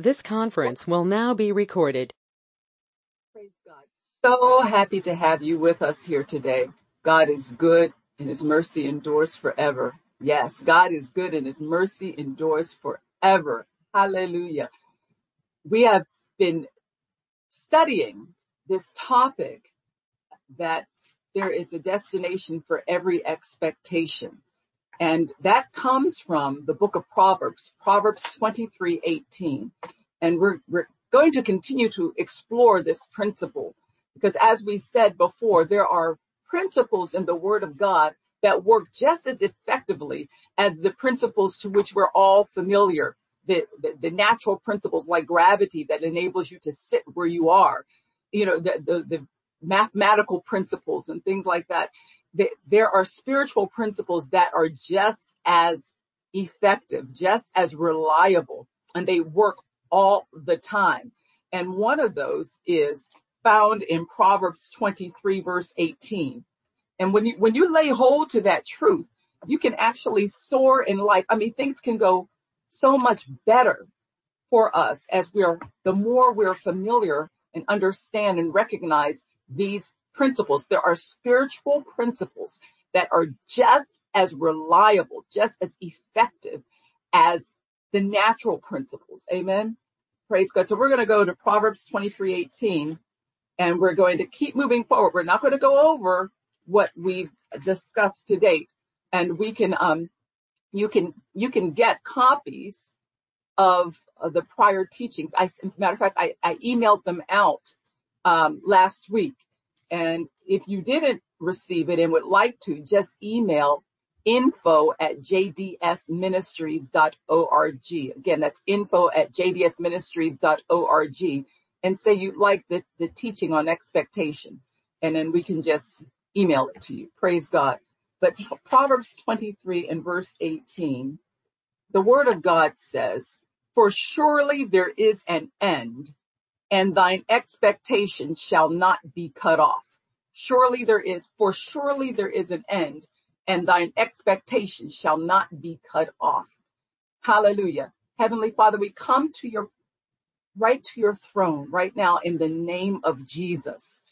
This conference will now be recorded. Praise God. So happy to have you with us here today. God is good and his mercy endures forever. Yes, God is good and his mercy endures forever. Hallelujah. We have been studying this topic that there is a destination for every expectation. And that comes from the book of Proverbs, Proverbs 23, 18. And we're, we're going to continue to explore this principle because as we said before, there are principles in the word of God that work just as effectively as the principles to which we're all familiar. The, the, the natural principles like gravity that enables you to sit where you are, you know, the, the, the mathematical principles and things like that. There are spiritual principles that are just as effective, just as reliable, and they work all the time. And one of those is found in Proverbs 23 verse 18. And when you, when you lay hold to that truth, you can actually soar in life. I mean, things can go so much better for us as we're, the more we're familiar and understand and recognize these principles. There are spiritual principles that are just as reliable, just as effective as the natural principles. Amen. Praise God. So we're going to go to Proverbs 23, 18 and we're going to keep moving forward. We're not going to go over what we've discussed to date and we can, um, you can, you can get copies of, the prior teachings. I, as a matter of fact, I, I emailed them out, um, last week. And if you didn't receive it and would like to, just email info at jdsministries.org. Again, that's info at jdsministries.org and say you'd like the, the teaching on expectation. And then we can just email it to you. Praise God. But Proverbs 23 and verse 18, the word of God says, for surely there is an end and thine expectation shall not be cut off. Surely there is, for surely there is an end and thine expectation shall not be cut off. Hallelujah. Heavenly Father, we come to your, right to your throne right now in the name of Jesus.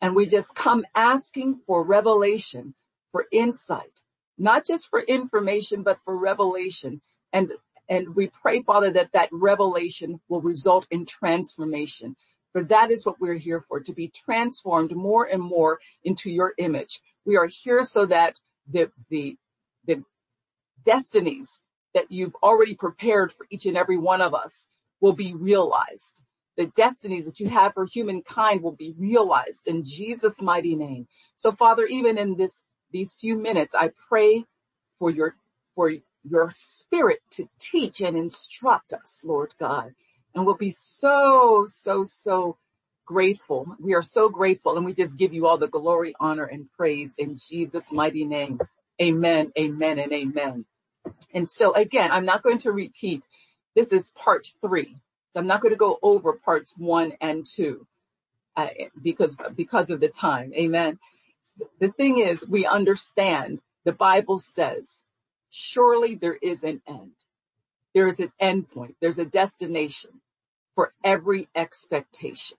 And we just come asking for revelation, for insight, not just for information, but for revelation. And, and we pray, Father, that that revelation will result in transformation. For that is what we're here for, to be transformed more and more into your image. We are here so that the, the, the destinies that you've already prepared for each and every one of us will be realized. The destinies that you have for humankind will be realized in Jesus' mighty name. So Father, even in this, these few minutes, I pray for your, for your spirit to teach and instruct us, Lord God. And we'll be so, so, so grateful. We are so grateful and we just give you all the glory, honor, and praise in Jesus' mighty name. Amen, amen, and amen. And so again, I'm not going to repeat. This is part three. I'm not going to go over parts one and two uh, because, because of the time. Amen. The thing is, we understand the Bible says, surely there is an end. There is an end point. There's a destination for every expectation.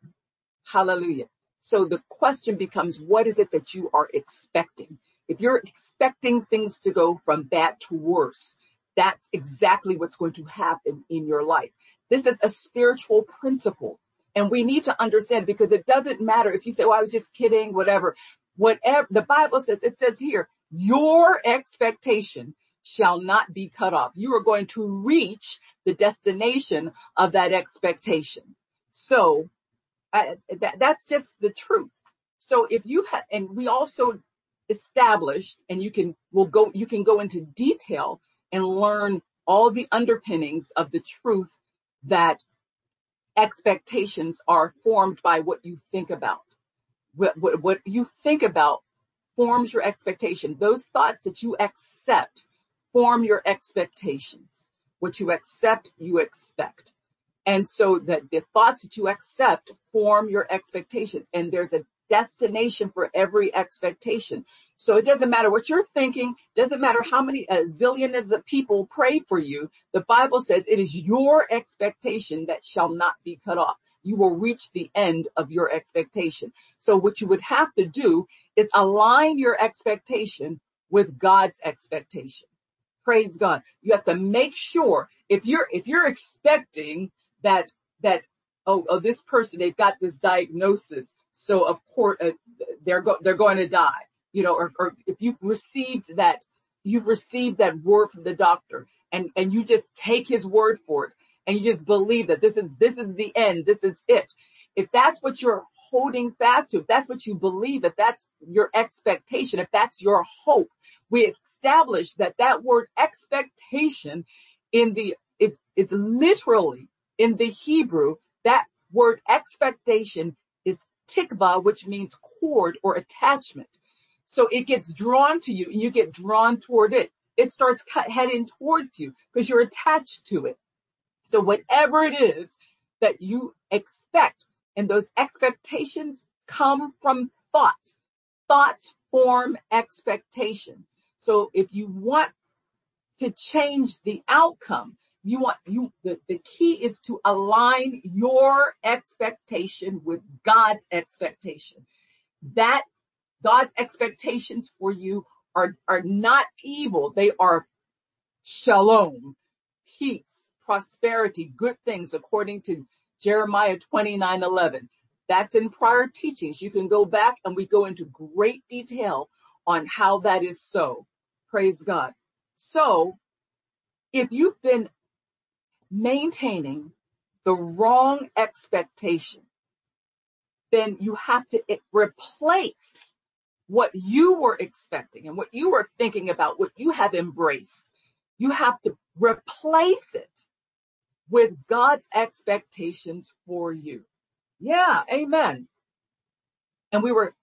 Hallelujah. So the question becomes, what is it that you are expecting? If you're expecting things to go from bad to worse, that's exactly what's going to happen in your life. This is a spiritual principle. And we need to understand because it doesn't matter if you say, well, I was just kidding, whatever. Whatever the Bible says, it says here, your expectation shall not be cut off. You are going to reach the destination of that expectation. So that, that's just the truth. So if you have, and we also established, and you can, will go, you can go into detail and learn all the underpinnings of the truth that expectations are formed by what you think about. What, what, what you think about forms your expectation. Those thoughts that you accept form your expectations. What you accept, you expect. And so that the thoughts that you accept form your expectations. And there's a destination for every expectation. So it doesn't matter what you're thinking, doesn't matter how many zillions of people pray for you. The Bible says it is your expectation that shall not be cut off. You will reach the end of your expectation. So what you would have to do is align your expectation with God's expectation. Praise God. You have to make sure if you're, if you're expecting that, that, oh, oh this person, they've got this diagnosis. So of course, uh, they're, go, they're going to die you know, or, or if you've received that, you've received that word from the doctor and, and you just take his word for it and you just believe that this is, this is the end. This is it. If that's what you're holding fast to, if that's what you believe, if that's your expectation, if that's your hope, we establish that that word expectation in the, is, is literally in the Hebrew, that word expectation is tikva, which means cord or attachment. So it gets drawn to you and you get drawn toward it. It starts heading towards you because you're attached to it. So whatever it is that you expect and those expectations come from thoughts. Thoughts form expectation. So if you want to change the outcome, you want you the, the key is to align your expectation with God's expectation. That God's expectations for you are, are not evil. They are shalom, peace, prosperity, good things according to Jeremiah 29, 11. That's in prior teachings. You can go back and we go into great detail on how that is so. Praise God. So if you've been maintaining the wrong expectation, then you have to replace what you were expecting and what you were thinking about, what you have embraced. You have to replace it with God's expectations for you. Yeah, amen. And we were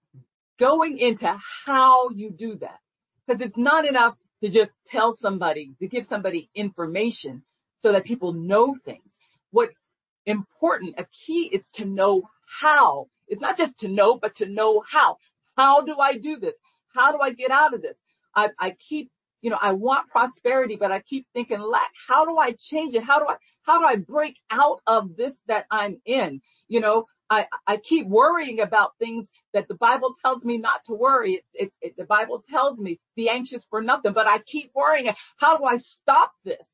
going into how you do that because it's not enough to just tell somebody, to give somebody information so that people know things. What's important, a key is to know how. It's not just to know, but to know how. How do I do this? How do I get out of this? I, I keep, you know, I want prosperity, but I keep thinking lack. How do I change it? How do I, how do I break out of this that I'm in? You know, I, I keep worrying about things that the Bible tells me not to worry. It's, it's, it, the Bible tells me be anxious for nothing, but I keep worrying. How do I stop this?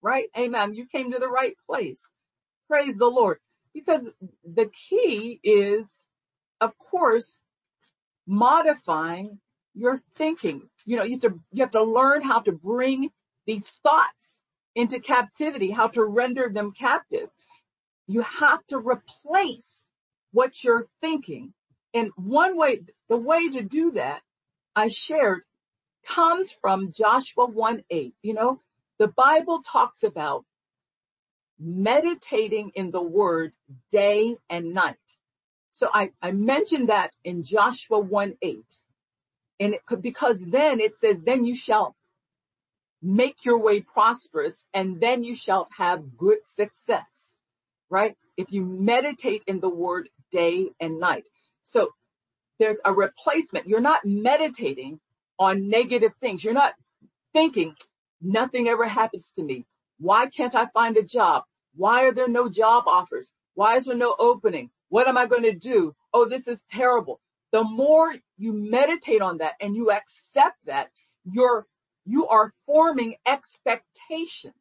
Right? Amen. You came to the right place. Praise the Lord. Because the key is, of course, modifying your thinking. You know, you have to, you have to learn how to bring these thoughts into captivity, how to render them captive. You have to replace what you're thinking. And one way, the way to do that, I shared, comes from Joshua 1 8. You know, the Bible talks about meditating in the word day and night. So I, I mentioned that in Joshua 1 8. And it, because then it says, then you shall make your way prosperous and then you shall have good success, right? If you meditate in the word day and night. So there's a replacement. You're not meditating on negative things. You're not thinking nothing ever happens to me. Why can't I find a job? Why are there no job offers? Why is there no opening? What am I going to do? Oh, this is terrible. The more you meditate on that and you accept that, you're, you are forming expectations.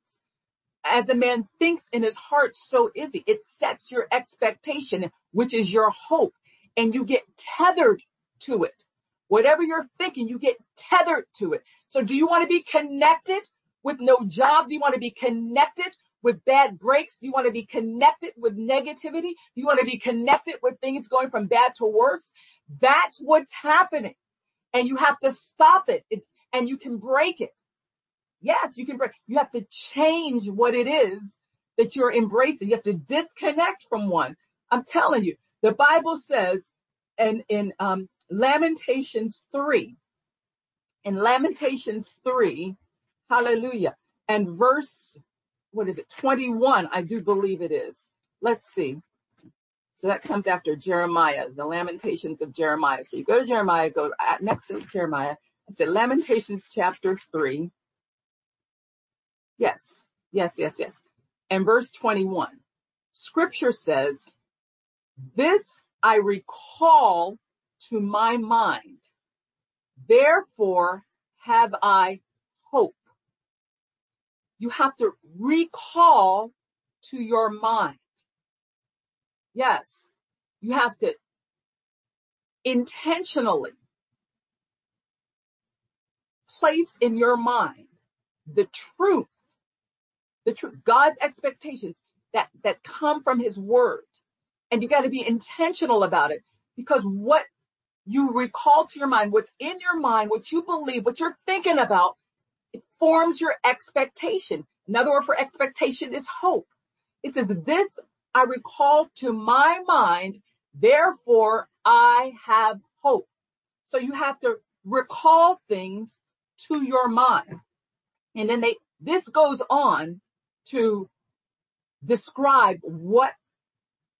As a man thinks in his heart, so is he. It sets your expectation, which is your hope, and you get tethered to it. Whatever you're thinking, you get tethered to it. So do you want to be connected with no job? Do you want to be connected with bad breaks? Do you want to be connected with negativity? Do you want to be connected with things going from bad to worse? That's what's happening. And you have to stop it, it and you can break it. Yes, you can break. You have to change what it is that you're embracing. You have to disconnect from one. I'm telling you, the Bible says in, in, um, Lamentations 3, in Lamentations 3, hallelujah, and verse what is it, 21, I do believe it is. Let's see. So that comes after Jeremiah, the Lamentations of Jeremiah. So you go to Jeremiah, go next to Jeremiah. I said Lamentations chapter three. Yes, yes, yes, yes. And verse 21. Scripture says, this I recall to my mind. Therefore have I hope. You have to recall to your mind. Yes, you have to intentionally place in your mind the truth, God's expectations that, that come from his word. And you got to be intentional about it because what you recall to your mind, what's in your mind, what you believe, what you're thinking about, it forms your expectation. Another word for expectation is hope. It says, this I recall to my mind, therefore I have hope. So you have to recall things to your mind. And then they, this goes on to describe what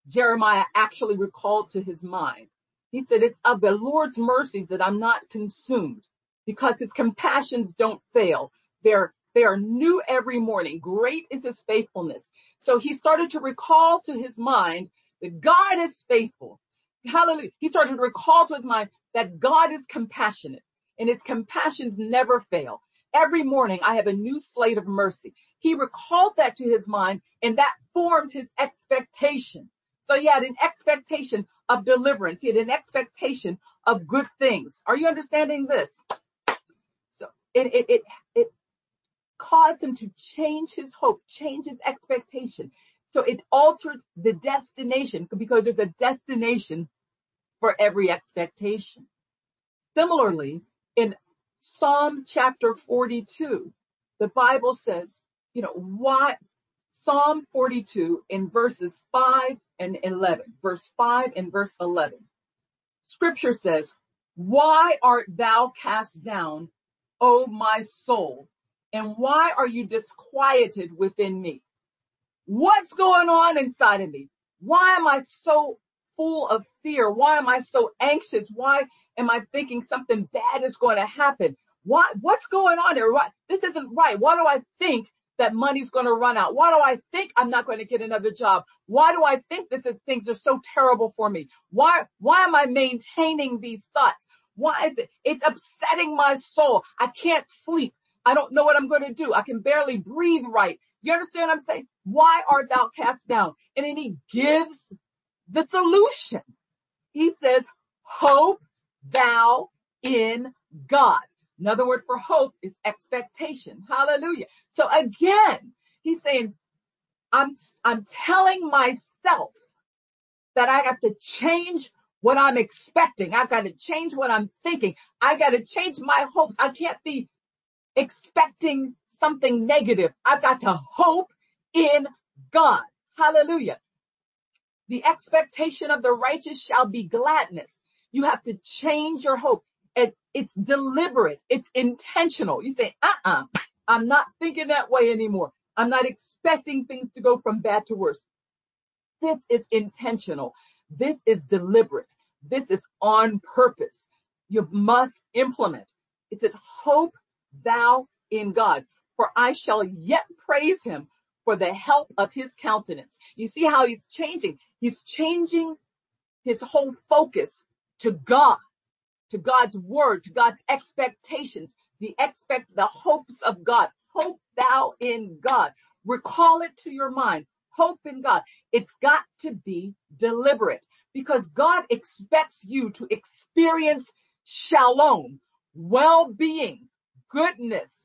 Jeremiah actually recalled to his mind. He said, it's of the Lord's mercies that I'm not consumed because his compassions don't fail. They're, they are new every morning. Great is his faithfulness. So he started to recall to his mind that God is faithful. Hallelujah. He started to recall to his mind that God is compassionate and his compassions never fail. Every morning I have a new slate of mercy. He recalled that to his mind and that formed his expectation. So he had an expectation of deliverance. He had an expectation of good things. Are you understanding this? So it, it, it, it caused him to change his hope, change his expectation. So it altered the destination because there's a destination for every expectation. Similarly, in Psalm chapter 42, the Bible says, you know, why Psalm 42 in verses 5 and 11, verse 5 and verse 11. Scripture says, why art thou cast down, O my soul? And why are you disquieted within me? What's going on inside of me? Why am I so full of fear? Why am I so anxious? Why am I thinking something bad is going to happen? What, what's going on here? What, this isn't right. Why do I think that money's going to run out? Why do I think I'm not going to get another job? Why do I think this is, things are so terrible for me? Why, why am I maintaining these thoughts? Why is it? It's upsetting my soul. I can't sleep. I don't know what I'm going to do. I can barely breathe right. You understand what I'm saying? Why art thou cast down? And then he gives the solution. He says, hope thou in God. Another word for hope is expectation. Hallelujah. So again, he's saying, I'm, I'm telling myself that I have to change what I'm expecting. I've got to change what I'm thinking. I got to change my hopes. I can't be expecting something negative. I've got to hope in God. Hallelujah. The expectation of the righteous shall be gladness. You have to change your hope. It, it's deliberate. It's intentional. You say, uh-uh, I'm not thinking that way anymore. I'm not expecting things to go from bad to worse. This is intentional. This is deliberate. This is on purpose. You must implement. It says, hope thou in God, for I shall yet praise him for the help of his countenance. You see how he's changing. He's changing his whole focus to God, to God's word, to God's expectations, the expect, the hopes of God. Hope thou in God. Recall it to your mind. Hope in God. It's got to be deliberate because God expects you to experience shalom, well-being, goodness,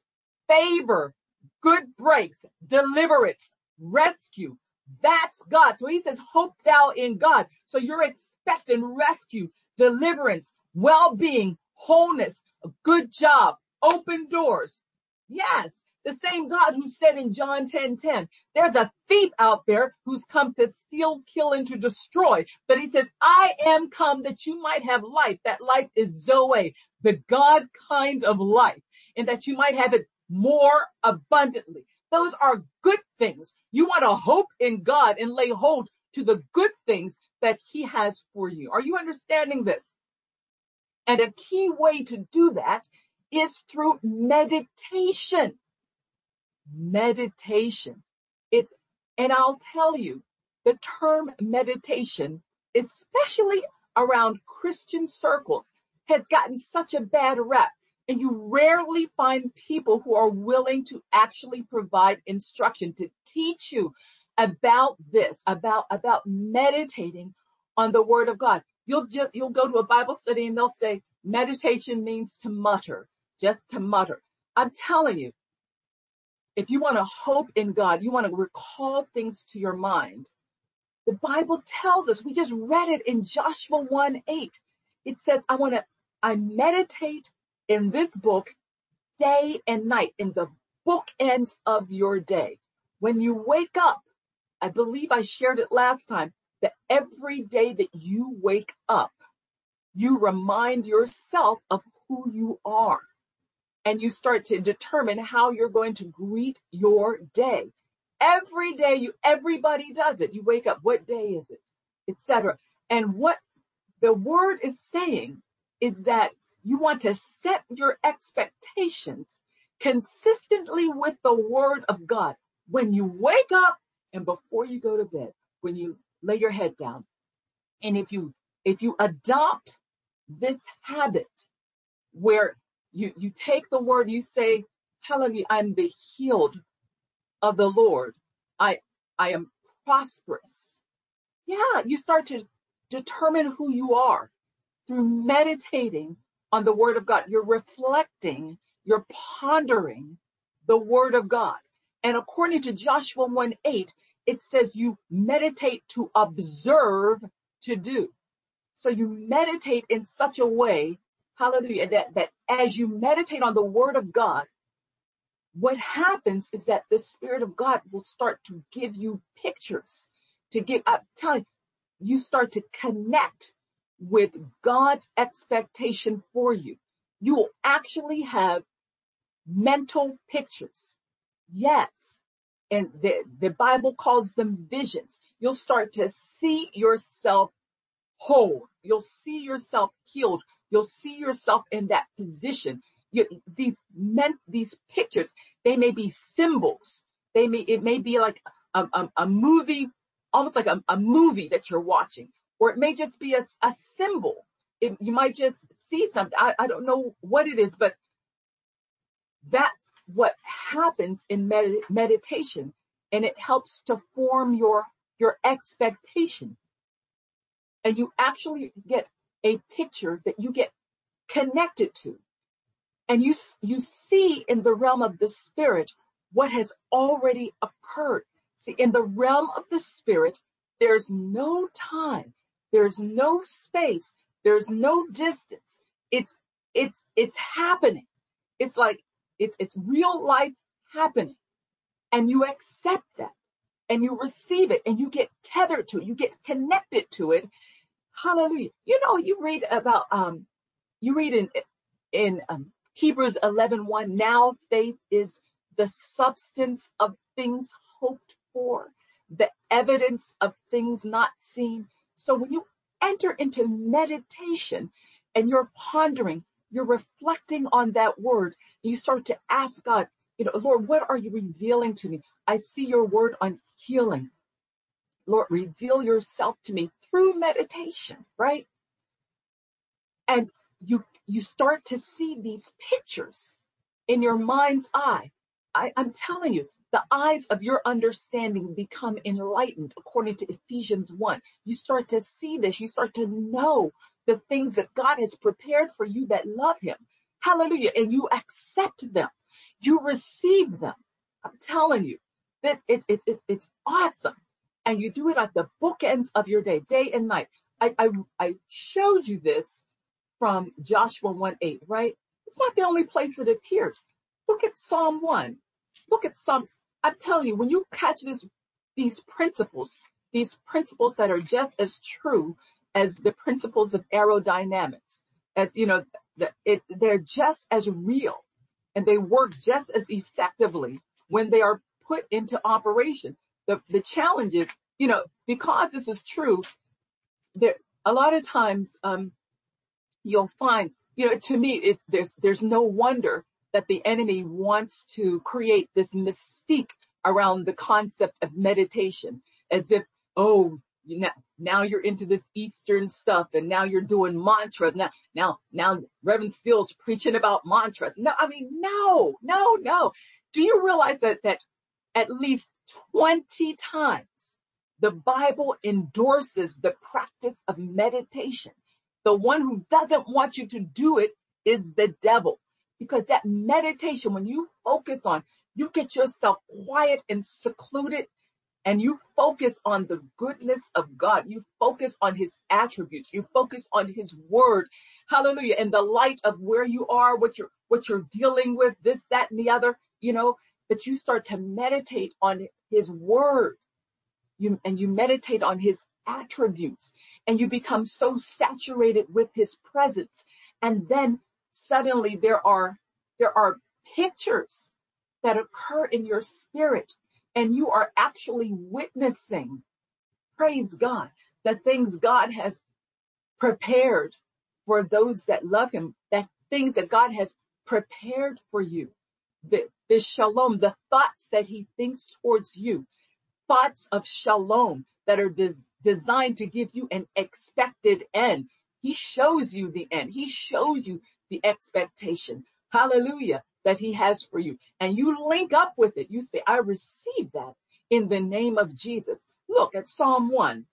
favor, good breaks, deliverance, rescue. That's God. So he says, hope thou in God. So you're expecting rescue, deliverance, well-being, wholeness, a good job, open doors. Yes, the same God who said in John 10, 10, there's a thief out there who's come to steal, kill, and to destroy. But he says, I am come that you might have life. That life is Zoe, the God kind of life and that you might have it more abundantly. Those are good things. You want to hope in God and lay hold to the good things that he has for you. Are you understanding this? And a key way to do that is through meditation. Meditation. It's, and I'll tell you, the term meditation, especially around Christian circles, has gotten such a bad rep. And you rarely find people who are willing to actually provide instruction to teach you about this, about, about meditating on the word of God. You'll just, you'll go to a Bible study and they'll say meditation means to mutter, just to mutter. I'm telling you, if you want to hope in God, you want to recall things to your mind. The Bible tells us, we just read it in Joshua 1 8. It says, I want to, I meditate in this book day and night in the bookends of your day. When you wake up, I believe I shared it last time that every day that you wake up, you remind yourself of who you are and you start to determine how you're going to greet your day. Every day you, everybody does it. You wake up, what day is it? Etc. And what the word is saying is that you want to set your expectations consistently with the word of God. When you wake up and before you go to bed, when you lay your head down, and if you, if you adopt this habit where you, you take the word, you say, hallelujah, I'm the healed of the Lord. I, I am prosperous. Yeah, you start to determine who you are through meditating on the word of God. You're reflecting, you're pondering the word of God. And according to Joshua 1 8, it says you meditate to observe to do. So you meditate in such a way, hallelujah, that, that as you meditate on the word of God, what happens is that the spirit of God will start to give you pictures to give, I'm telling you, you start to connect with God's expectation for you. You will actually have mental pictures. Yes. And the, the Bible calls them visions. You'll start to see yourself whole. You'll see yourself healed. You'll see yourself in that position. You, these meant these pictures, they may be symbols. They may, it may be like a, a, a movie, almost like a, a, movie that you're watching, or it may just be a, a symbol. It, you might just see something. I, I don't know what it is, but that's what happens in med- meditation and it helps to form your, your expectation and you actually get a picture that you get connected to. And you, you see in the realm of the spirit what has already occurred. See, in the realm of the spirit, there's no time, there's no space, there's no distance. It's, it's, it's happening. It's like, it's, it's real life happening. And you accept that and you receive it and you get tethered to it. You get connected to it Hallelujah. You know, you read about, um, you read in, in um, Hebrews 11, 1, now faith is the substance of things hoped for, the evidence of things not seen. So when you enter into meditation and you're pondering, you're reflecting on that word, you start to ask God, you know, Lord, what are you revealing to me? I see your word on healing. Lord, reveal yourself to me through meditation, right? And you, you start to see these pictures in your mind's eye. I, I'm telling you, the eyes of your understanding become enlightened according to Ephesians 1. You start to see this. You start to know the things that God has prepared for you that love him. Hallelujah. And you accept them. You receive them. I'm telling you that it, it, it, it's awesome and you do it at the bookends of your day, day and night. I, I, I showed you this from Joshua 1 8, right? It's not the only place it appears. Look at Psalm 1. Look at Psalms. I'm telling you, when you catch this, these principles, these principles that are just as true as the principles of aerodynamics, as you know, they're just as real and they work just as effectively when they are put into operation. The, the challenge is, you know, because this is true, there, a lot of times, um, you'll find, you know, to me, it's, there's, there's no wonder that the enemy wants to create this mystique around the concept of meditation as if, oh, you know, now you're into this Eastern stuff and now you're doing mantras. Now, now, now Reverend Steele's preaching about mantras. No, I mean, no, no, no. Do you realize that, that at least 20 times the Bible endorses the practice of meditation? The one who doesn't want you to do it is the devil because that meditation, when you focus on, you get yourself quiet and secluded and you focus on the goodness of God. You focus on his attributes. You focus on his word. Hallelujah. In the light of where you are, what you're, what you're dealing with, this, that, and the other, you know, that you start to meditate on his word. You, and you meditate on his attributes and you become so saturated with his presence. And then suddenly there are, there are pictures that occur in your spirit and you are actually witnessing, praise God, the things God has prepared for those that love him, that things that God has prepared for you. The, the shalom, the thoughts that he thinks towards you, thoughts of shalom that are des- designed to give you an expected end. He shows you the end. He shows you the expectation. Hallelujah that he has for you. And you link up with it. You say, I receive that in the name of Jesus. Look at Psalm 1.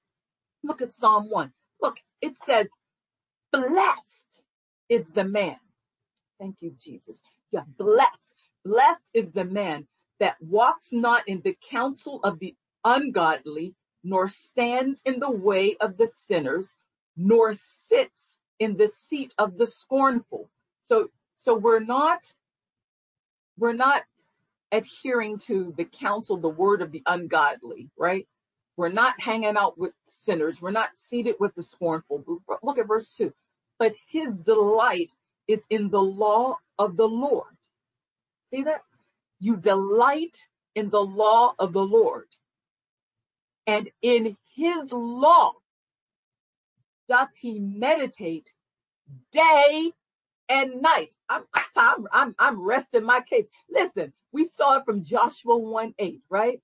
Look at Psalm 1. Look, it says, blessed is the man. Thank you, Jesus. You're blessed. Blessed is the man that walks not in the counsel of the ungodly, nor stands in the way of the sinners, nor sits in the seat of the scornful. So, so we're not we're not adhering to the counsel, the word of the ungodly, right? We're not hanging out with sinners. We're not seated with the scornful. Look at verse two. But his delight is in the law of the Lord. See that? You delight in the law of the Lord. And in his law doth he meditate day and night. I'm, I'm, I'm, I'm resting my case. Listen, we saw it from Joshua 1 8, right?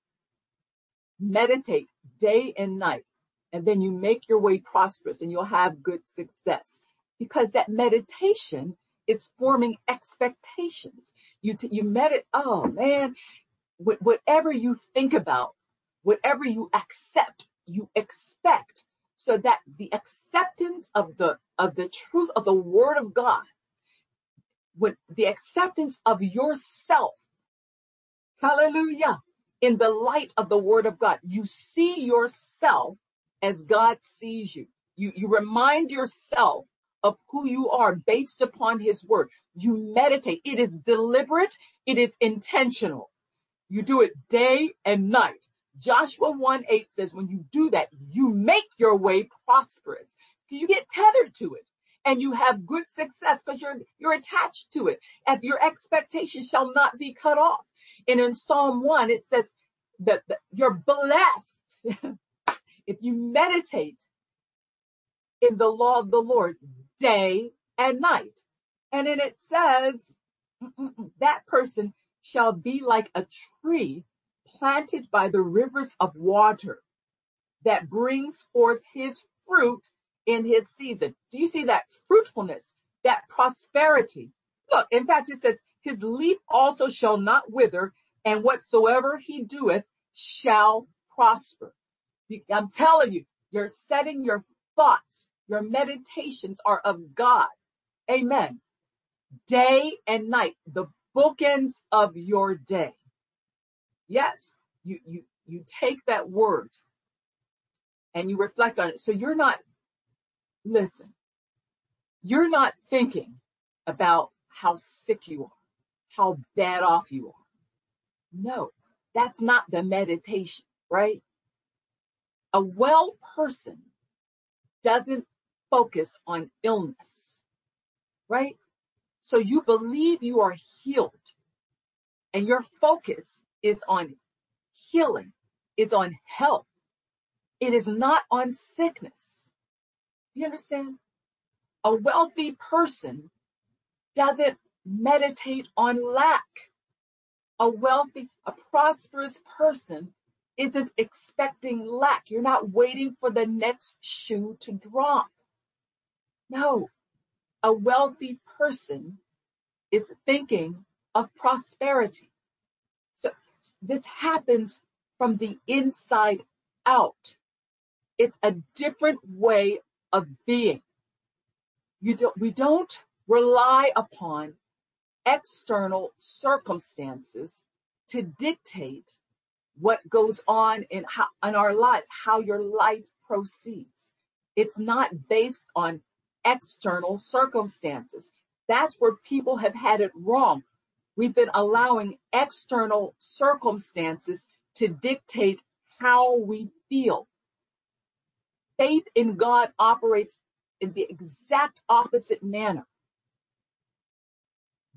Meditate day and night, and then you make your way prosperous and you'll have good success because that meditation is forming expectations. You, t- you meditate, oh man, wh- whatever you think about, whatever you accept, you expect so that the acceptance of the, of the truth of the word of God with the acceptance of yourself. Hallelujah. In the light of the word of God, you see yourself as God sees you. You, you remind yourself of who you are based upon his word. You meditate. It is deliberate. It is intentional. You do it day and night. Joshua 1 8 says, when you do that, you make your way prosperous. You get tethered to it and you have good success because you're, you're attached to it. If your expectation shall not be cut off. And in Psalm 1, it says that, that you're blessed if you meditate in the law of the Lord day and night. And then it says that person shall be like a tree planted by the rivers of water that brings forth his fruit in his season. Do you see that fruitfulness, that prosperity? Look, in fact, it says, his leaf also shall not wither, and whatsoever he doeth shall prosper. I'm telling you, you're setting your thoughts, your meditations are of God. Amen. Day and night, the bookends of your day. Yes, you, you, you take that word and you reflect on it. So you're not listen, you're not thinking about how sick you are, how bad off you are. No, that's not the meditation, right? A well person doesn't focus on illness, right? So you believe you are healed and your focus is on healing, is on health. It is not on sickness. Do you understand? A wealthy person doesn't meditate on lack. A wealthy, a prosperous person isn't expecting lack. You're not waiting for the next shoe to drop. No, a wealthy person is thinking of prosperity. So this happens from the inside out. It's a different way of being. You don't, we don't rely upon external circumstances to dictate what goes on in, how, in our lives, how your life proceeds. It's not based on external circumstances. That's where people have had it wrong. We've been allowing external circumstances to dictate how we feel. Faith in God operates in the exact opposite manner.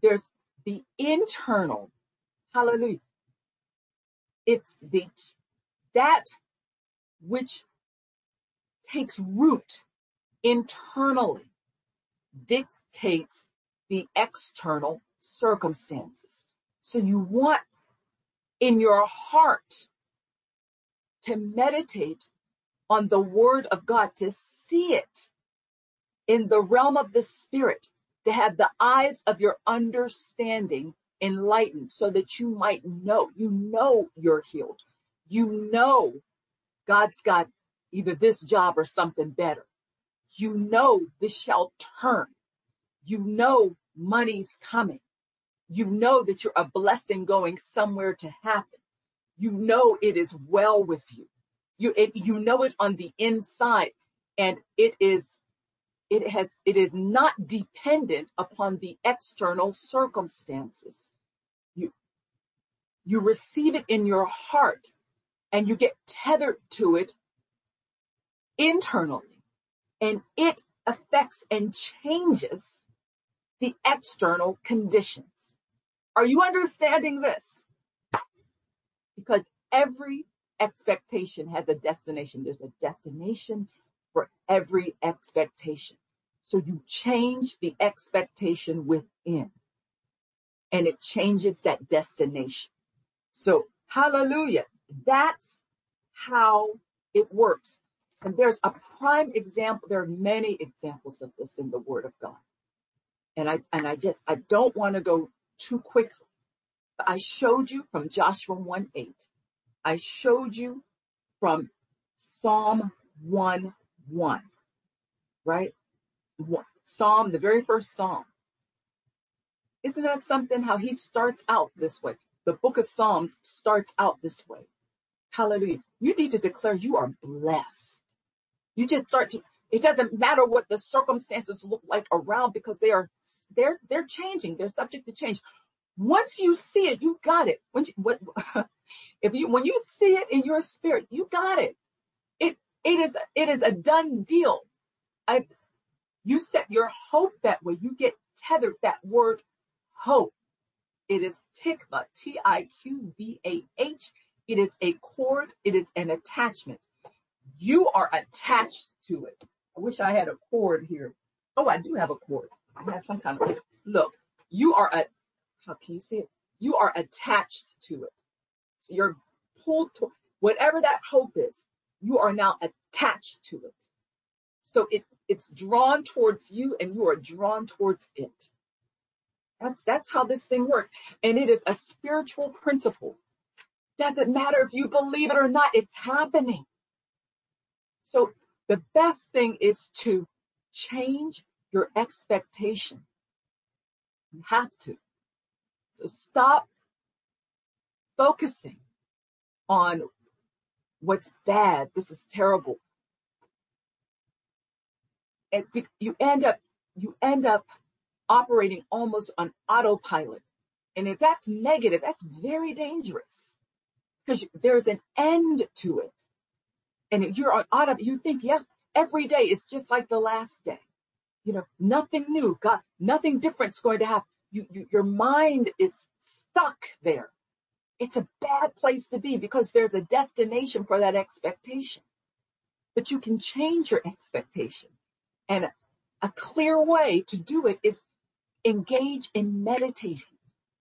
There's the internal, hallelujah. It's the, that which takes root internally dictates the external circumstances. So you want in your heart to meditate on the word of God, to see it in the realm of the spirit, to have the eyes of your understanding enlightened so that you might know, you know you're healed. You know God's got either this job or something better. You know this shall turn. You know money's coming. You know that you're a blessing going somewhere to happen. You know it is well with you. You, it, you know it on the inside and it is, it has, it is not dependent upon the external circumstances. You, you receive it in your heart and you get tethered to it internally and it affects and changes the external conditions. Are you understanding this? Because every expectation has a destination. There's a destination for every expectation. So you change the expectation within and it changes that destination. So hallelujah. That's how it works. And there's a prime example. There are many examples of this in the word of God. And I, and I just, I don't want to go too quickly. But I showed you from Joshua 1 8. I showed you from Psalm 1 1. Right? Psalm, the very first Psalm. Isn't that something how he starts out this way? The book of Psalms starts out this way. Hallelujah. You need to declare you are blessed. You just start to, it doesn't matter what the circumstances look like around because they are they're they're changing. They're subject to change. Once you see it, you got it. When you, what, if you when you see it in your spirit, you got it. It it is it is a done deal. I you set your hope that way. You get tethered. That word hope. It is tikva, T-I-Q-V-A-H. It is a cord. It is an attachment. You are attached to it. I wish I had a cord here. Oh, I do have a cord. I have some kind of, look, you are a, how can you see it? You are attached to it. So you're pulled to, whatever that hope is, you are now attached to it. So it, it's drawn towards you and you are drawn towards it. That's, that's how this thing works. And it is a spiritual principle. Doesn't matter if you believe it or not, it's happening. So the best thing is to change your expectation. You have to. So stop focusing on what's bad. This is terrible. And you end up, you end up operating almost on autopilot. And if that's negative, that's very dangerous because there's an end to it and you're on auto, you think, yes, every day is just like the last day. You know, nothing new, God, nothing different's going to happen. You, you, your mind is stuck there. It's a bad place to be because there's a destination for that expectation. But you can change your expectation. And a clear way to do it is engage in meditating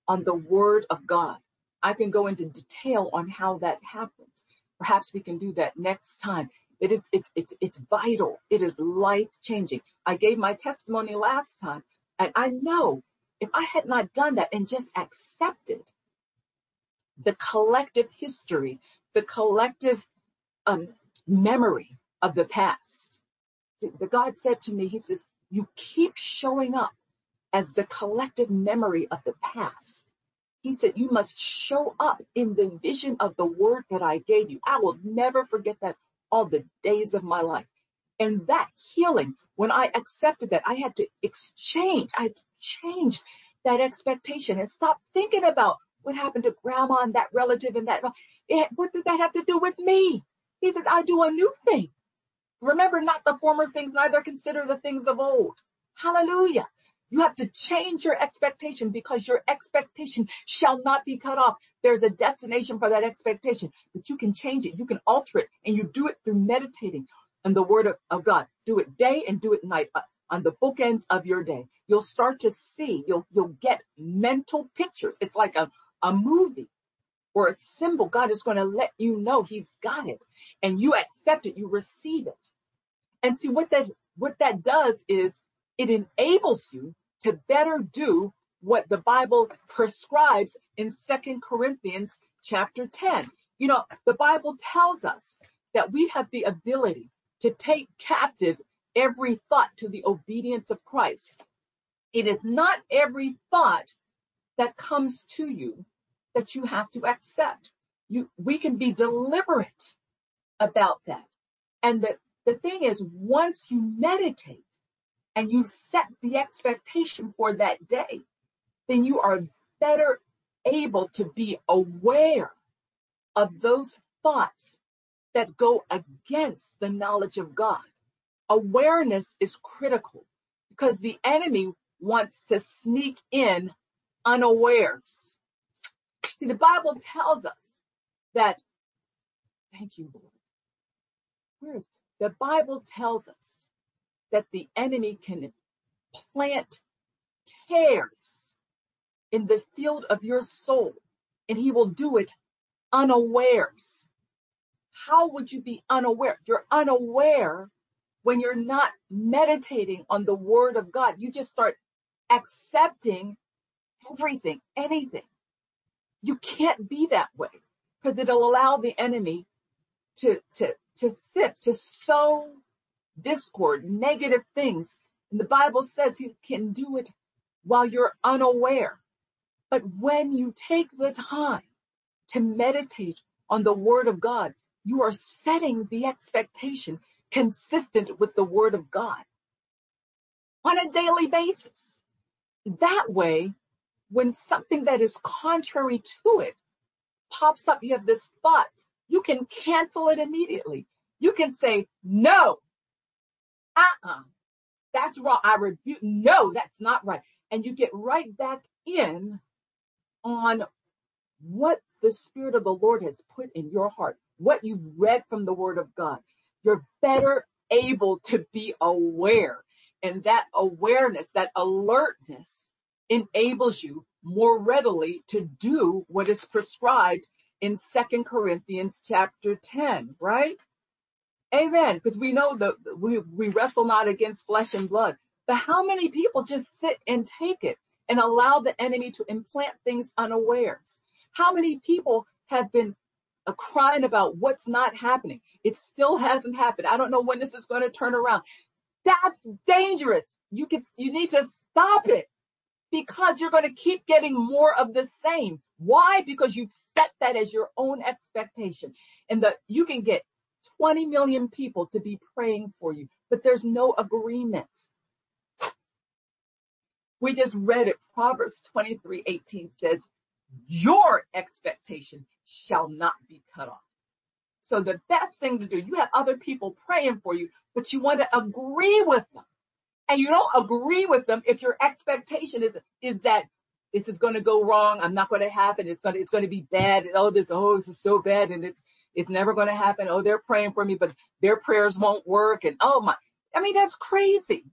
on the word of God. I can go into detail on how that happens. Perhaps we can do that next time. But it's it's it's it's vital. It is life changing. I gave my testimony last time, and I know if I had not done that and just accepted the collective history, the collective um, memory of the past, the God said to me, He says, "You keep showing up as the collective memory of the past." He said, You must show up in the vision of the word that I gave you. I will never forget that all the days of my life. And that healing, when I accepted that, I had to exchange, I changed that expectation and stop thinking about what happened to grandma and that relative and that. It, what did that have to do with me? He said, I do a new thing. Remember not the former things, neither consider the things of old. Hallelujah. You have to change your expectation because your expectation shall not be cut off. There's a destination for that expectation, but you can change it. You can alter it and you do it through meditating on the word of, of God. Do it day and do it night uh, on the bookends of your day. You'll start to see, you'll, you'll get mental pictures. It's like a, a movie or a symbol. God is going to let you know he's got it and you accept it. You receive it. And see what that, what that does is it enables you to better do what the Bible prescribes in Second Corinthians chapter 10. You know, the Bible tells us that we have the ability to take captive every thought to the obedience of Christ. It is not every thought that comes to you that you have to accept. You, we can be deliberate about that. And the, the thing is, once you meditate and you set the expectation for that day, then you are better able to be aware of those thoughts that go against the knowledge of God. Awareness is critical because the enemy wants to sneak in unawares. See, the Bible tells us that, thank you, Lord. Where is the Bible tells us that the enemy can plant tares in the field of your soul and he will do it unawares. How would you be unaware? You're unaware when you're not meditating on the word of God. You just start accepting everything, anything. You can't be that way because it'll allow the enemy to, to, to sift, to sow discord, negative things. And the Bible says he can do it while you're unaware. But when you take the time to meditate on the word of God, you are setting the expectation consistent with the word of God on a daily basis. That way, when something that is contrary to it pops up, you have this thought, you can cancel it immediately. You can say, no, uh-uh, that's wrong. I rebuke, no, that's not right. And you get right back in on what the Spirit of the Lord has put in your heart, what you've read from the Word of God. You're better able to be aware. And that awareness, that alertness enables you more readily to do what is prescribed in Second Corinthians chapter 10, right? Amen. Because we know that we, we wrestle not against flesh and blood. But how many people just sit and take it and allow the enemy to implant things unawares? How many people have been uh, crying about what's not happening? It still hasn't happened. I don't know when this is going to turn around. That's dangerous. You can, you need to stop it because you're going to keep getting more of the same. Why? Because you've set that as your own expectation and that you can get 20 million people to be praying for you, but there's no agreement. We just read it. Proverbs 23, 18 says, your expectation shall not be cut off. So the best thing to do, you have other people praying for you, but you want to agree with them. And you don't agree with them if your expectation is, is that this is going to go wrong. I'm not going to happen. It's going to, it's going to be bad. Oh, this, oh, this is so bad. And it's, it's never going to happen. Oh, they're praying for me, but their prayers won't work. And oh my, I mean, that's crazy.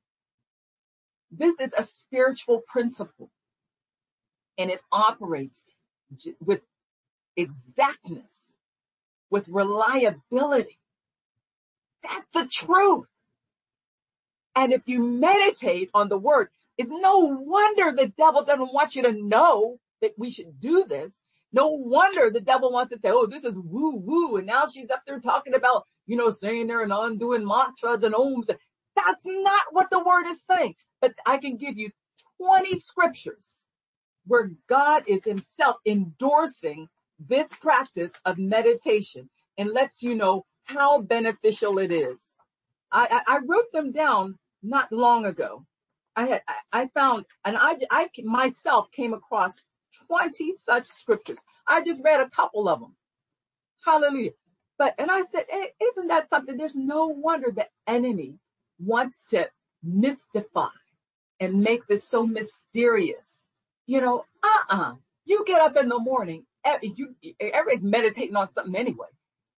This is a spiritual principle and it operates with exactness, with reliability. That's the truth. And if you meditate on the word, it's no wonder the devil doesn't want you to know that we should do this. No wonder the devil wants to say, oh, this is woo woo. And now she's up there talking about, you know, saying there and undoing mantras and ohms. That's not what the word is saying. But I can give you 20 scriptures where God is himself endorsing this practice of meditation and lets you know how beneficial it is. I, I, I wrote them down not long ago. I had, I found, and I, I myself came across 20 such scriptures. I just read a couple of them. Hallelujah. But, and I said, hey, isn't that something? There's no wonder the enemy wants to mystify and make this so mysterious. You know, uh-uh. You get up in the morning, you, everybody's meditating on something anyway.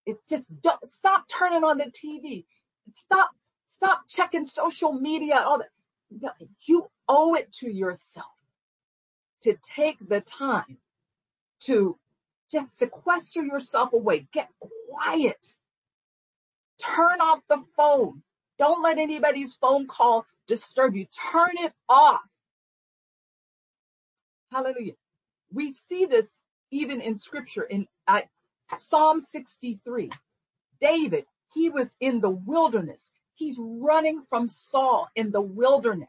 It just stop turning on the TV. Stop, stop checking social media, all that. You owe it to yourself to take the time to just sequester yourself away. Get quiet. Turn off the phone. Don't let anybody's phone call disturb you. Turn it off. Hallelujah. We see this even in scripture in at Psalm 63. David, he was in the wilderness. He's running from Saul in the wilderness.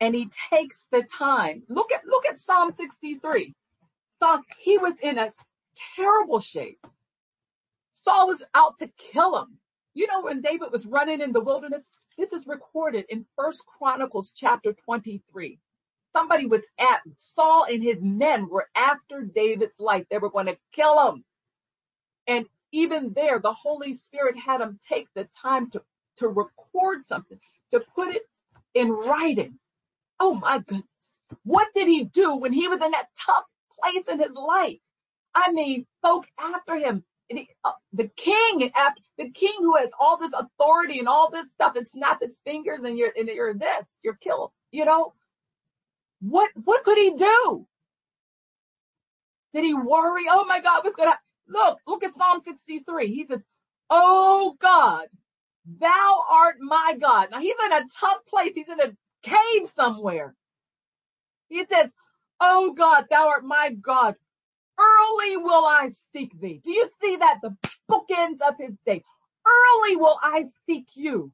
And he takes the time. Look at look at Psalm 63. Psalm, he was in a terrible shape. Saul was out to kill him. You know when David was running in the wilderness, this is recorded in First Chronicles chapter 23. Somebody was at Saul and his men were after David's life. They were going to kill him. And even there, the Holy Spirit had him take the time to, to record something, to put it in writing. Oh my goodness. What did he do when he was in that tough place in his life? I mean, folk after him, uh, the king, after, the king who has all this authority and all this stuff and snap his fingers and you're, and you're this, you're killed, you know? What, what could he do? Did he worry? Oh my God, what's gonna Look, look at Psalm 63. He says, Oh God, thou art my God. Now he's in a tough place. He's in a cave somewhere. He says, Oh God, thou art my God. Early will I seek thee. Do you see that? The bookends of his day. Early will I seek you.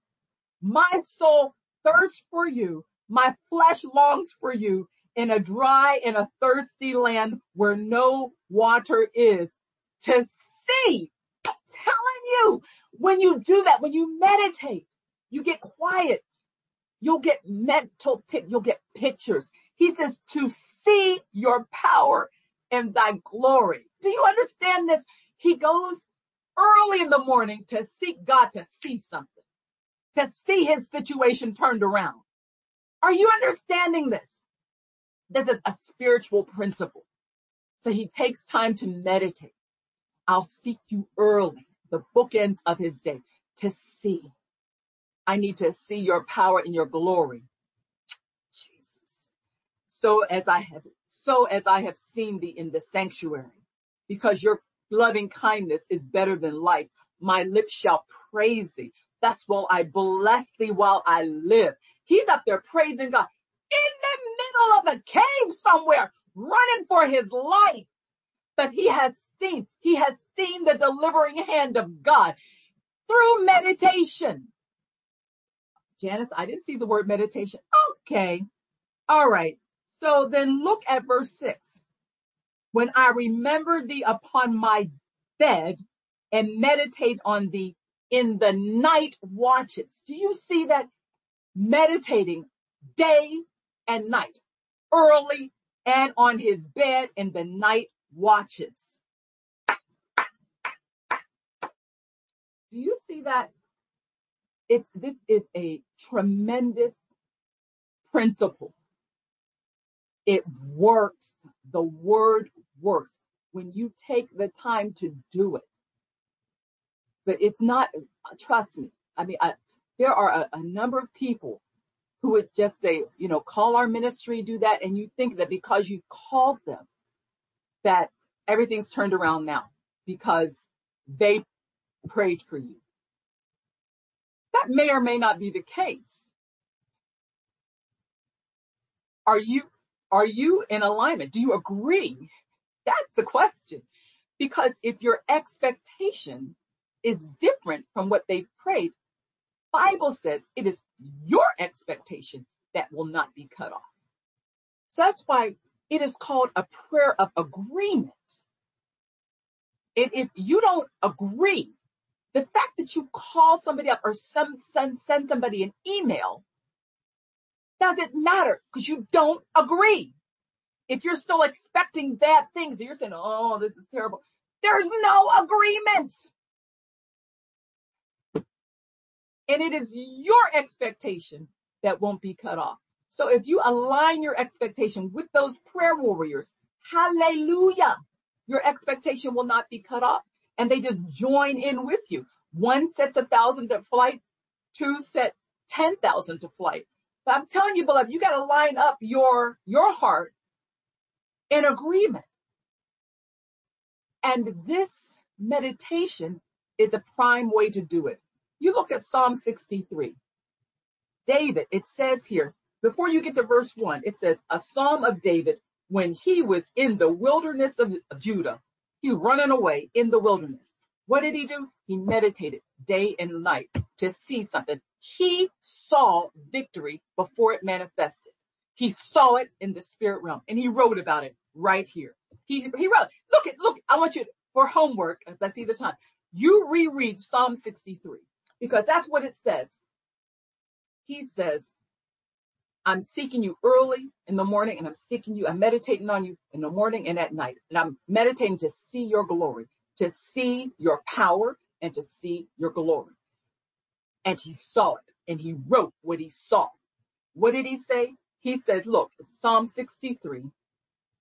My soul thirsts for you. My flesh longs for you in a dry and a thirsty land where no water is to see. I'm telling you, when you do that, when you meditate, you get quiet. You'll get mental pic, you'll get pictures. He says to see your power and thy glory. Do you understand this? He goes early in the morning to seek God to see something, to see his situation turned around. Are you understanding this? This is a spiritual principle. So he takes time to meditate. I'll seek you early, the bookends of his day, to see. I need to see your power and your glory. Jesus. So as I have, so as I have seen thee in the sanctuary, because your loving kindness is better than life, my lips shall praise thee. That's why I bless thee while I live. He's up there praising God in the middle of a cave somewhere, running for his life. But he has seen, he has seen the delivering hand of God through meditation. Janice, I didn't see the word meditation. Okay. All right. So then look at verse six. When I remember thee upon my bed and meditate on thee in the night watches. Do you see that? Meditating day and night, early and on his bed in the night watches. Do you see that? It's, this is a tremendous principle. It works. The word works when you take the time to do it. But it's not, trust me. I mean, I, there are a, a number of people who would just say, you know, call our ministry, do that. And you think that because you called them, that everything's turned around now because they prayed for you. That may or may not be the case. Are you, are you in alignment? Do you agree? That's the question. Because if your expectation is different from what they prayed, Bible says it is your expectation that will not be cut off. So that's why it is called a prayer of agreement. And if you don't agree, the fact that you call somebody up or some, send, send somebody an email doesn't matter because you don't agree. If you're still expecting bad things you're saying, oh, this is terrible, there's no agreement. And it is your expectation that won't be cut off. So if you align your expectation with those prayer warriors, hallelujah, your expectation will not be cut off. And they just join in with you. One sets a thousand to flight, two set 10,000 to flight. But I'm telling you, beloved, you got to line up your, your heart in agreement. And this meditation is a prime way to do it. You look at Psalm 63. David, it says here, before you get to verse one, it says, a Psalm of David when he was in the wilderness of, of Judah. He running away in the wilderness. What did he do? He meditated day and night to see something. He saw victory before it manifested. He saw it in the spirit realm and he wrote about it right here. He, he wrote, look at, look, I want you for homework, if that's the time, you reread Psalm 63 because that's what it says. He says, I'm seeking you early in the morning and I'm seeking you, I'm meditating on you in the morning and at night. And I'm meditating to see your glory, to see your power and to see your glory. And he saw it and he wrote what he saw. What did he say? He says, look, Psalm 63,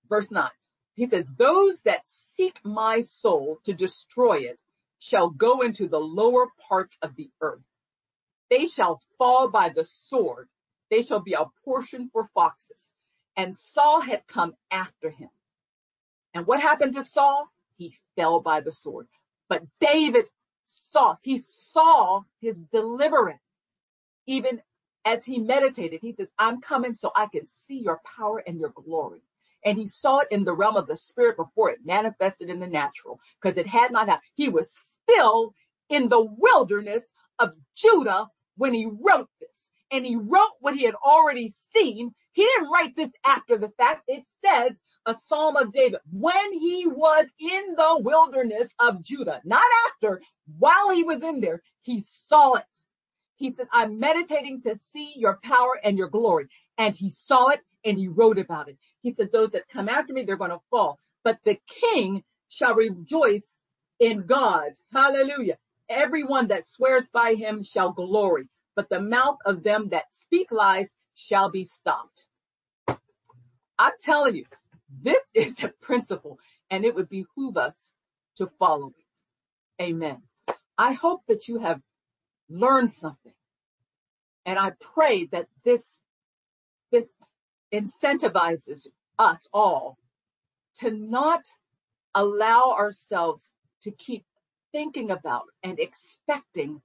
verse 9. He says, those that seek my soul to destroy it shall go into the lower parts of the earth. They shall fall by the sword. They shall be a portion for foxes. And Saul had come after him. And what happened to Saul? He fell by the sword. But David saw, he saw his deliverance. Even as he meditated, he says, I'm coming so I can see your power and your glory. And he saw it in the realm of the spirit before it manifested in the natural because it had not happened. He was still in the wilderness of Judah when he wrote this. And he wrote what he had already seen. He didn't write this after the fact. It says a Psalm of David when he was in the wilderness of Judah, not after, while he was in there, he saw it. He said, I'm meditating to see your power and your glory. And he saw it and he wrote about it. He said, those that come after me, they're going to fall, but the king shall rejoice in God. Hallelujah. Everyone that swears by him shall glory, but the mouth of them that speak lies shall be stopped. I'm telling you, this is a principle and it would behoove us to follow it. Amen. I hope that you have learned something. And I pray that this, this incentivizes us all to not allow ourselves to keep thinking about and expecting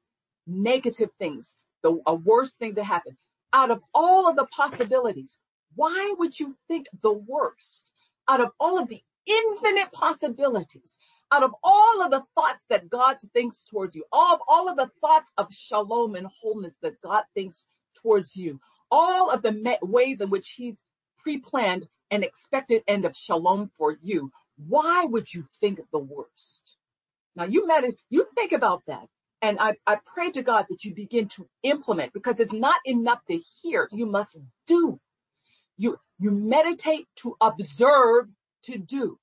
negative things, the a worst thing to happen. Out of all of the possibilities, why would you think the worst? Out of all of the infinite possibilities, out of all of the thoughts that God thinks towards you, all of, all of the thoughts of shalom and wholeness that God thinks towards you, all of the me- ways in which he's pre-planned an expected end of shalom for you, why would you think the worst? Now you med- you think about that. And I, I pray to God that you begin to implement because it's not enough to hear. You must do. You, you meditate to observe to do.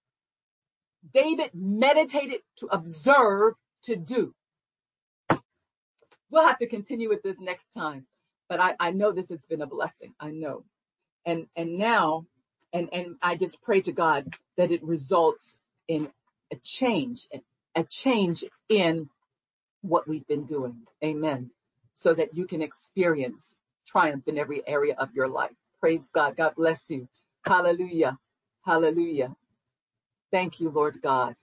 David meditated to observe to do. We'll have to continue with this next time, but I, I know this has been a blessing. I know. And, and now, and, and I just pray to God that it results in a change, a change in what we've been doing. Amen. so that you can experience triumph in every area of your life. Praise God. God bless you. Hallelujah. Hallelujah. Thank you, Lord God.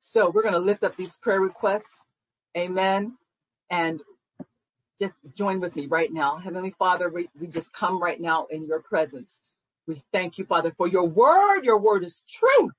So we're going to lift up these prayer requests. Amen. And just join with me right now. Heavenly Father, we, we just come right now in your presence. We thank you, Father, for your word. Your word is truth.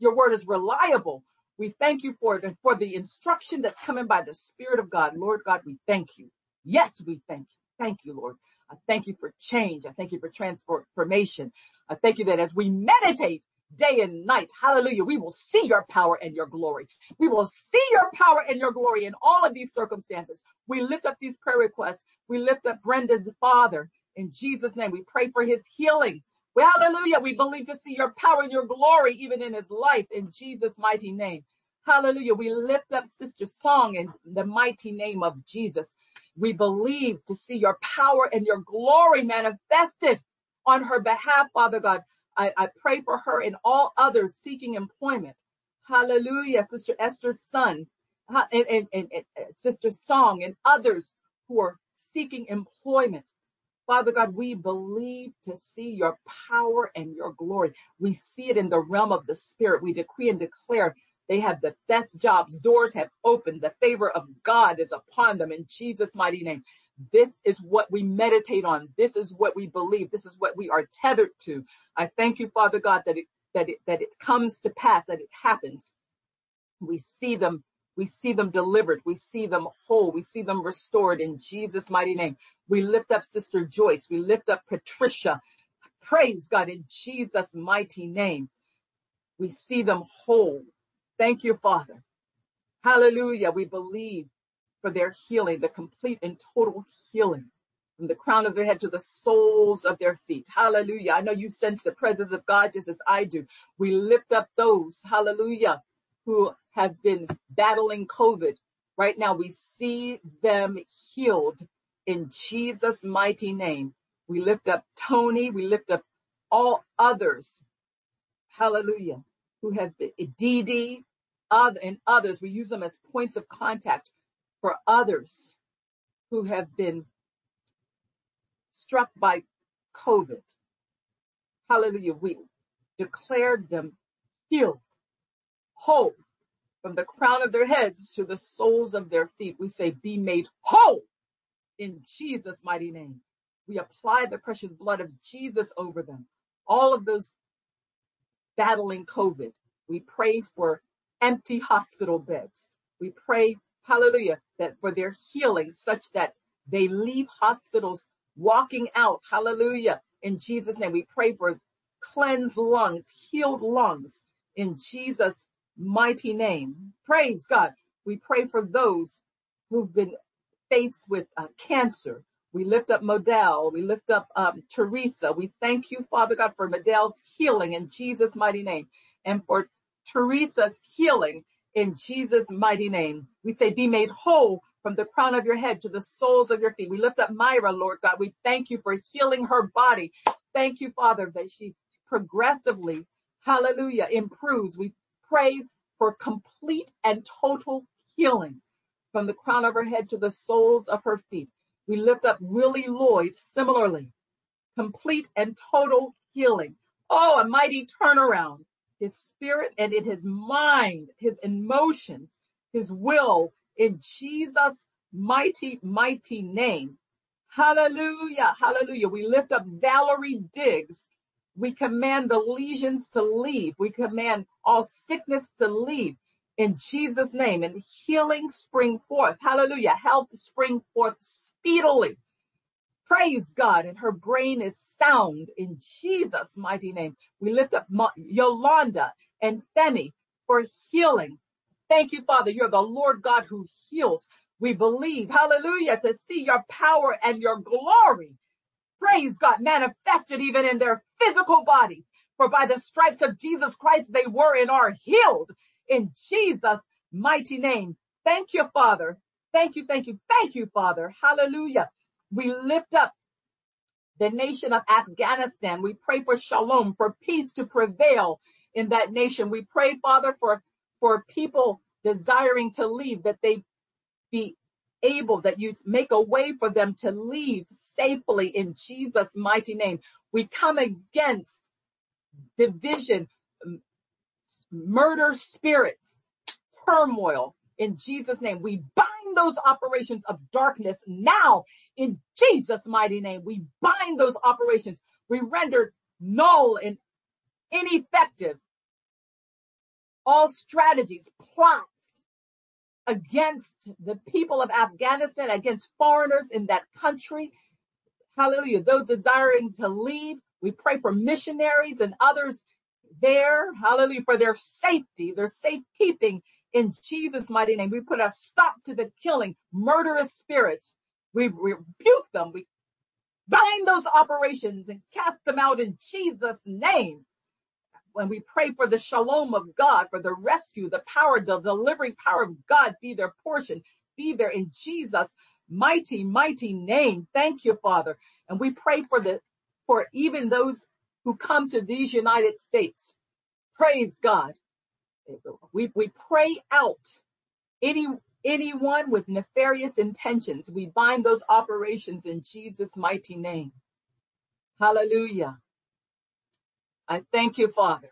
Your word is reliable. We thank you for it and for the instruction that's coming by the Spirit of God. Lord God, we thank you. Yes, we thank you. Thank you, Lord. I thank you for change. I thank you for transformation. I thank you that as we meditate day and night. Hallelujah. We will see your power and your glory. We will see your power and your glory in all of these circumstances. We lift up these prayer requests. We lift up Brenda's father in Jesus' name. We pray for his healing. Hallelujah. We believe to see your power and your glory even in his life in Jesus' mighty name. Hallelujah. We lift up Sister Song in the mighty name of Jesus. We believe to see your power and your glory manifested on her behalf, Father God. I, I pray for her and all others seeking employment. Hallelujah. Sister Esther's son uh, and, and, and, and Sister Song and others who are seeking employment. Father God, we believe to see your power and your glory. We see it in the realm of the spirit. We decree and declare they have the best jobs. Doors have opened. The favor of God is upon them in Jesus' mighty name. This is what we meditate on. This is what we believe. This is what we are tethered to. I thank you, Father God, that it, that it, that it comes to pass, that it happens. We see them, we see them delivered. We see them whole. We see them restored in Jesus' mighty name. We lift up Sister Joyce. We lift up Patricia. Praise God in Jesus' mighty name. We see them whole. Thank you, Father. Hallelujah. We believe for their healing, the complete and total healing from the crown of their head to the soles of their feet. Hallelujah. I know you sense the presence of God just as I do. We lift up those, hallelujah, who have been battling COVID. Right now, we see them healed in Jesus' mighty name. We lift up Tony. We lift up all others. Hallelujah. Who have been Dee Dee, and others. We use them as points of contact for others who have been struck by COVID. Hallelujah. We declared them healed, whole, from the crown of their heads to the soles of their feet. We say, be made whole in Jesus' mighty name. We apply the precious blood of Jesus over them. All of those battling COVID. We pray for empty hospital beds. We pray hallelujah, that for their healing such that they leave hospitals walking out, hallelujah, in Jesus' name. We pray for cleansed lungs, healed lungs in Jesus' mighty name. Praise God. We pray for those who've been faced with uh, cancer. We lift up Modell. We lift up um, Teresa. We thank you, Father God, for Modell's healing in Jesus' mighty name and for Teresa's healing in Jesus' mighty name. We say, be made whole from the crown of your head to the soles of your feet. We lift up Myra, Lord God. We thank you for healing her body. Thank you, Father, that she progressively, hallelujah, improves. We pray for complete and total healing from the crown of her head to the soles of her feet. We lift up Willie Lloyd similarly, complete and total healing. Oh, a mighty turnaround his spirit and in his mind, his emotions, his will in Jesus' mighty, mighty name. Hallelujah. Hallelujah. We lift up Valerie Diggs. We command the lesions to leave. We command all sickness to leave in Jesus' name and healing spring forth. Hallelujah. Health spring forth speedily. Praise God. And her brain is sound in Jesus' mighty name. We lift up Yolanda and Femi for healing. Thank you, Father. You're the Lord God who heals. We believe, hallelujah, to see your power and your glory. Praise God, manifested even in their physical bodies. For by the stripes of Jesus Christ, they were and are healed in Jesus' mighty name. Thank you, Father. Thank you, thank you, thank you, Father. Hallelujah. We lift up the nation of Afghanistan. We pray for shalom, for peace to prevail in that nation. We pray, Father, for, for people desiring to leave, that they be able, that you make a way for them to leave safely in Jesus' mighty name. We come against division, murder spirits, turmoil in Jesus' name. We bind those operations of darkness now in Jesus' mighty name. We bind those operations. We render null and ineffective all strategies, plots against the people of Afghanistan, against foreigners in that country. Hallelujah. Those desiring to leave, we pray for missionaries and others there. Hallelujah. For their safety, their safekeeping in Jesus' mighty name. We put a stop to the killing, murderous spirits. We rebuke them. We bind those operations and cast them out in Jesus' name. When we pray for the shalom of God, for the rescue, the power, the delivering power of God be their portion, be there in Jesus' mighty, mighty name. Thank you, Father. And we pray for the, for even those who come to these United States. Praise God. We, we pray out any, anyone with nefarious intentions. We bind those operations in Jesus' mighty name. Hallelujah. I thank you, Father.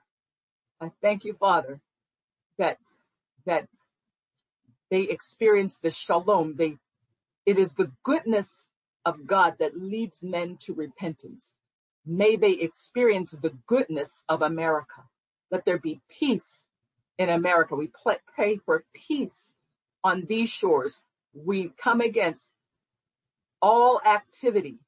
I thank you, Father, that, that they experience the shalom. They, it is the goodness of God that leads men to repentance. May they experience the goodness of America. Let there be peace in America. We pray for peace on these shores. We come against all activity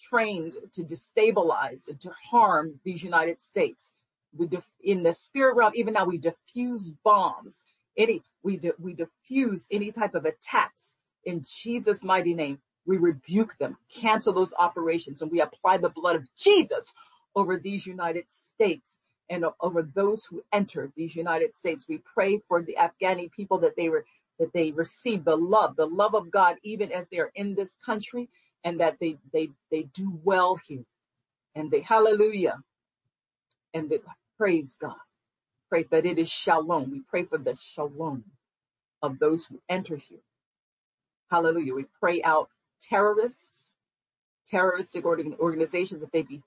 trained to destabilize and to harm these United States. We in the spirit realm, even now we diffuse bombs. Any we we diffuse any type of attacks in Jesus' mighty name. We rebuke them, cancel those operations, and we apply the blood of Jesus over these United States and over those who enter these United States. We pray for the Afghani people that they were that they receive the love, the love of God, even as they are in this country, and that they they they do well here. And they hallelujah. And they praise God. Pray that it is shalom. We pray for the shalom of those who enter here. Hallelujah. We pray out terrorists, terroristic organizations, that they be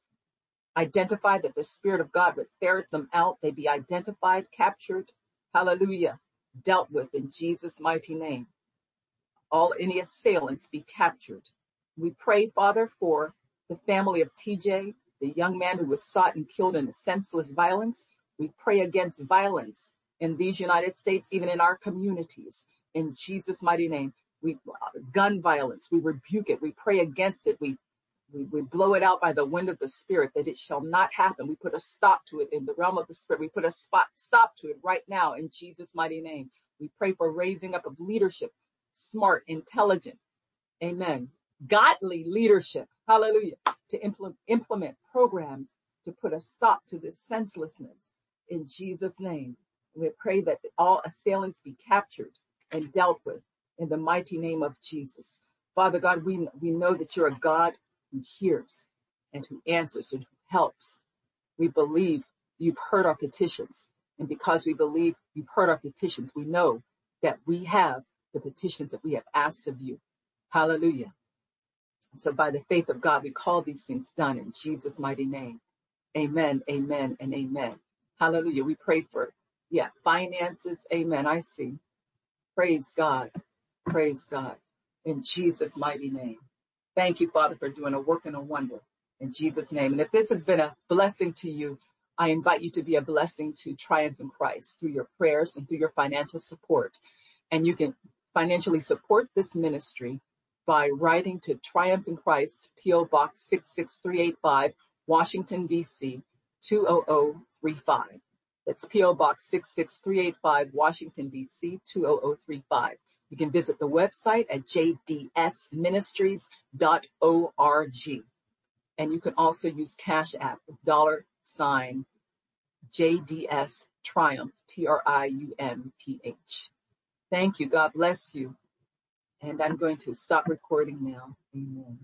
identified, that the Spirit of God would ferret them out. They be identified, captured, hallelujah, dealt with in Jesus' mighty name. All any assailants be captured. We pray, Father, for the family of TJ, the young man who was sought and killed in senseless violence. We pray against violence in these United States, even in our communities. In Jesus' mighty name, we gun violence, we rebuke it, we pray against it, we we, we blow it out by the wind of the spirit that it shall not happen. We put a stop to it in the realm of the spirit. We put a spot stop to it right now in Jesus' mighty name. We pray for raising up of leadership, smart, intelligent, amen, godly leadership, hallelujah, to implement, implement programs to put a stop to this senselessness in Jesus' name. We pray that all assailants be captured and dealt with in the mighty name of Jesus. Father God, we, we know that you're a God who hears and who answers and who helps. We believe you've heard our petitions. And because we believe you've heard our petitions, we know that we have the petitions that we have asked of you. Hallelujah. So by the faith of God, we call these things done in Jesus' mighty name. Amen, amen, and amen. Hallelujah. We pray for, yeah, finances. Amen. I see. Praise God. Praise God. In Jesus' mighty name. Thank you, Father, for doing a work and a wonder in Jesus' name. And if this has been a blessing to you, I invite you to be a blessing to Triumph in Christ through your prayers and through your financial support. And you can financially support this ministry by writing to Triumph in Christ, P.O. Box 66385, Washington, D.C. 20035. That's P.O. Box 66385, Washington, D.C. 20035. You can visit the website at jdsministries.org. And you can also use Cash App, dollar sign JDS Triumph, T R I U M P H. Thank you. God bless you. And I'm going to stop recording now. Amen.